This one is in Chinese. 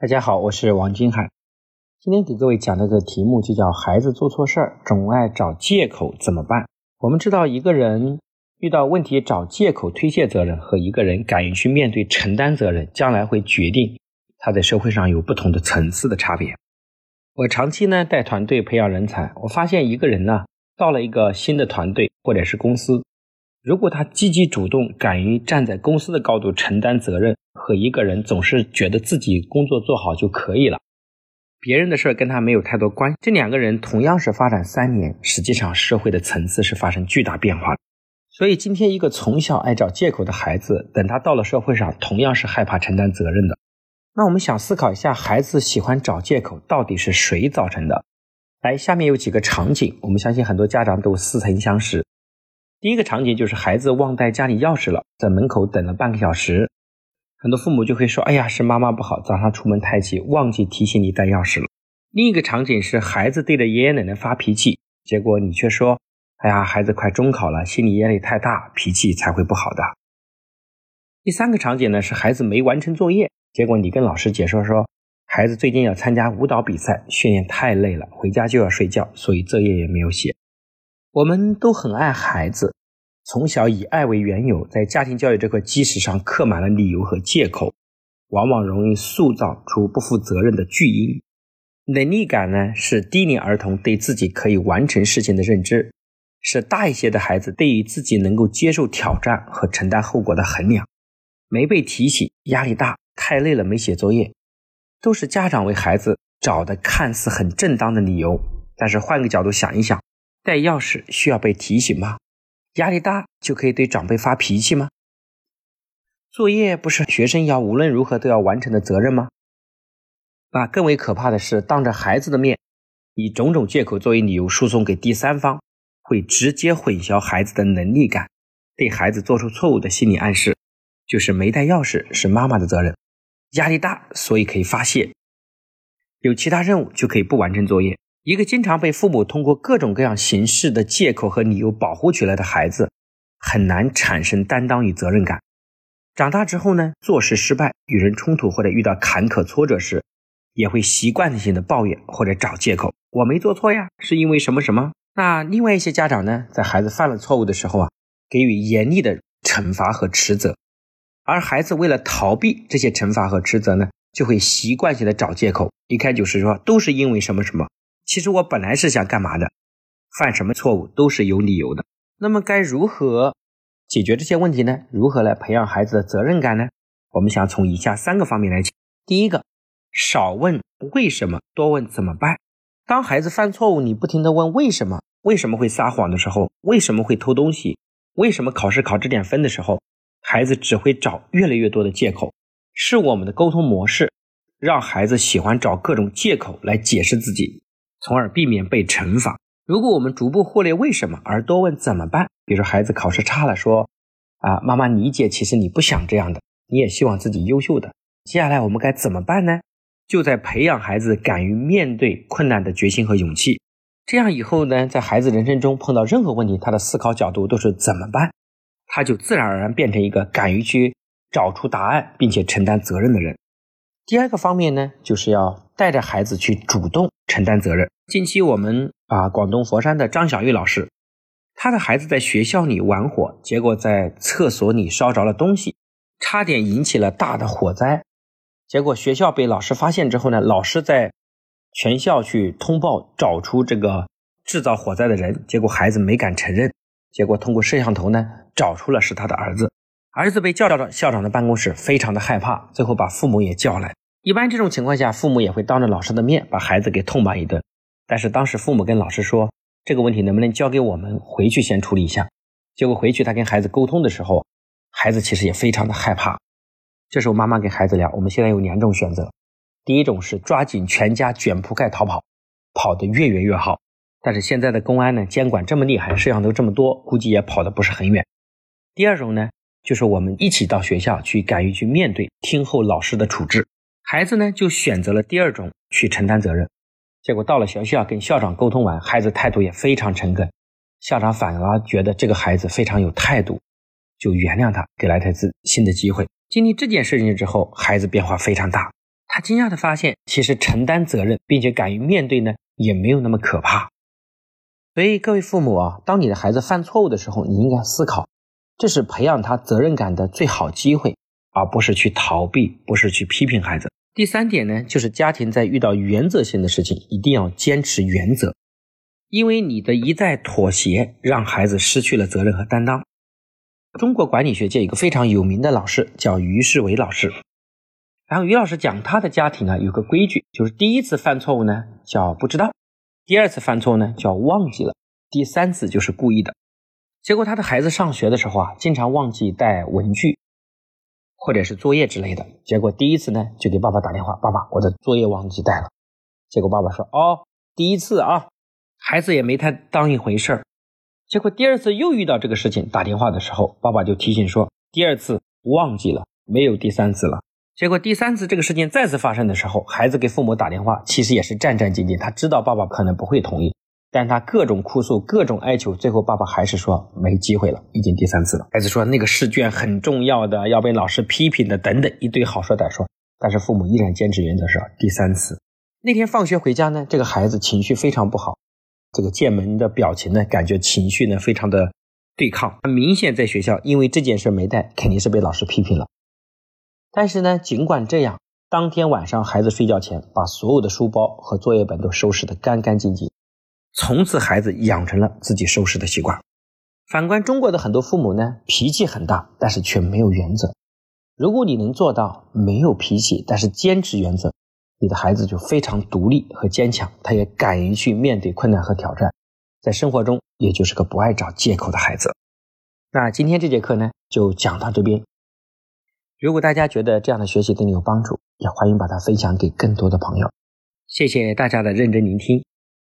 大家好，我是王金海。今天给各位讲的这个题目就叫“孩子做错事儿总爱找借口怎么办？”我们知道，一个人遇到问题找借口推卸责任，和一个人敢于去面对承担责任，将来会决定他在社会上有不同的层次的差别。我长期呢带团队培养人才，我发现一个人呢到了一个新的团队或者是公司，如果他积极主动、敢于站在公司的高度承担责任。和一个人总是觉得自己工作做好就可以了，别人的事儿跟他没有太多关系。这两个人同样是发展三年，实际上社会的层次是发生巨大变化。所以今天一个从小爱找借口的孩子，等他到了社会上，同样是害怕承担责任的。那我们想思考一下，孩子喜欢找借口到底是谁造成的？来，下面有几个场景，我们相信很多家长都似曾相识。第一个场景就是孩子忘带家里钥匙了，在门口等了半个小时。很多父母就会说：“哎呀，是妈妈不好，早上出门太急，忘记提醒你带钥匙了。”另一个场景是孩子对着爷爷奶奶发脾气，结果你却说：“哎呀，孩子快中考了，心理压力太大，脾气才会不好的。”第三个场景呢是孩子没完成作业，结果你跟老师解说说：“孩子最近要参加舞蹈比赛，训练太累了，回家就要睡觉，所以作业也没有写。”我们都很爱孩子。从小以爱为缘由，在家庭教育这块基石上刻满了理由和借口，往往容易塑造出不负责任的巨婴。能力感呢，是低龄儿童对自己可以完成事情的认知，是大一些的孩子对于自己能够接受挑战和承担后果的衡量。没被提醒，压力大，太累了没写作业，都是家长为孩子找的看似很正当的理由。但是换个角度想一想，带钥匙需要被提醒吗？压力大就可以对长辈发脾气吗？作业不是学生要无论如何都要完成的责任吗？那更为可怕的是，当着孩子的面，以种种借口作为理由输送给第三方，会直接混淆孩子的能力感，对孩子做出错误的心理暗示，就是没带钥匙是妈妈的责任，压力大所以可以发泄，有其他任务就可以不完成作业。一个经常被父母通过各种各样形式的借口和理由保护起来的孩子，很难产生担当与责任感。长大之后呢，做事失败、与人冲突或者遇到坎坷挫折时，也会习惯性的抱怨或者找借口：“我没做错呀，是因为什么什么。”那另外一些家长呢，在孩子犯了错误的时候啊，给予严厉的惩罚和斥责，而孩子为了逃避这些惩罚和斥责呢，就会习惯性的找借口，一开就是说都是因为什么什么。其实我本来是想干嘛的，犯什么错误都是有理由的。那么该如何解决这些问题呢？如何来培养孩子的责任感呢？我们想从以下三个方面来讲。第一个，少问为什么，多问怎么办。当孩子犯错误，你不停的问为什么，为什么会撒谎的时候，为什么会偷东西，为什么考试考这点分的时候，孩子只会找越来越多的借口。是我们的沟通模式，让孩子喜欢找各种借口来解释自己。从而避免被惩罚。如果我们逐步忽略为什么，而多问怎么办，比如说孩子考试差了，说：“啊，妈妈理解，其实你不想这样的，你也希望自己优秀的。”接下来我们该怎么办呢？就在培养孩子敢于面对困难的决心和勇气。这样以后呢，在孩子人生中碰到任何问题，他的思考角度都是怎么办，他就自然而然变成一个敢于去找出答案并且承担责任的人。第二个方面呢，就是要带着孩子去主动承担责任。近期我们啊，广东佛山的张小玉老师，他的孩子在学校里玩火，结果在厕所里烧着了东西，差点引起了大的火灾。结果学校被老师发现之后呢，老师在全校去通报，找出这个制造火灾的人，结果孩子没敢承认，结果通过摄像头呢，找出了是他的儿子。儿子被叫到校长的办公室，非常的害怕，最后把父母也叫来。一般这种情况下，父母也会当着老师的面把孩子给痛骂一顿。但是当时父母跟老师说，这个问题能不能交给我们回去先处理一下？结果回去他跟孩子沟通的时候，孩子其实也非常的害怕。这时候妈妈跟孩子聊，我们现在有两种选择，第一种是抓紧全家卷铺盖逃跑，跑得越远越好。但是现在的公安呢，监管这么厉害，摄像头这么多，估计也跑得不是很远。第二种呢，就是我们一起到学校去，敢于去面对，听候老师的处置。孩子呢就选择了第二种去承担责任，结果到了学校跟校长沟通完，孩子态度也非常诚恳，校长反而觉得这个孩子非常有态度，就原谅他，给了他一次新的机会。经历这件事情之后，孩子变化非常大，他惊讶的发现，其实承担责任并且敢于面对呢，也没有那么可怕。所以各位父母啊，当你的孩子犯错误的时候，你应该思考，这是培养他责任感的最好机会，而不是去逃避，不是去批评孩子。第三点呢，就是家庭在遇到原则性的事情，一定要坚持原则，因为你的一再妥协，让孩子失去了责任和担当。中国管理学界一个非常有名的老师叫于世伟老师。然后于老师讲他的家庭啊有个规矩，就是第一次犯错误呢叫不知道，第二次犯错呢叫忘记了，第三次就是故意的。结果他的孩子上学的时候啊，经常忘记带文具或者是作业之类的。结果第一次呢就给爸爸打电话，爸爸我的作业忘记带了。结果爸爸说哦第一次啊，孩子也没太当一回事儿。结果第二次又遇到这个事情，打电话的时候，爸爸就提醒说第二次忘记了，没有第三次了。结果第三次这个事件再次发生的时候，孩子给父母打电话，其实也是战战兢兢。他知道爸爸可能不会同意，但他各种哭诉、各种哀求，最后爸爸还是说没机会了，已经第三次了。孩子说那个试卷很重要的，要被老师批评的，等等一堆好说歹说。但是父母依然坚持原则是第三次。那天放学回家呢，这个孩子情绪非常不好，这个见门的表情呢，感觉情绪呢非常的对抗。明显在学校因为这件事没带，肯定是被老师批评了。但是呢，尽管这样，当天晚上孩子睡觉前，把所有的书包和作业本都收拾得干干净净。从此，孩子养成了自己收拾的习惯。反观中国的很多父母呢，脾气很大，但是却没有原则。如果你能做到没有脾气，但是坚持原则，你的孩子就非常独立和坚强，他也敢于去面对困难和挑战，在生活中也就是个不爱找借口的孩子。那今天这节课呢，就讲到这边。如果大家觉得这样的学习对你有帮助，也欢迎把它分享给更多的朋友。谢谢大家的认真聆听。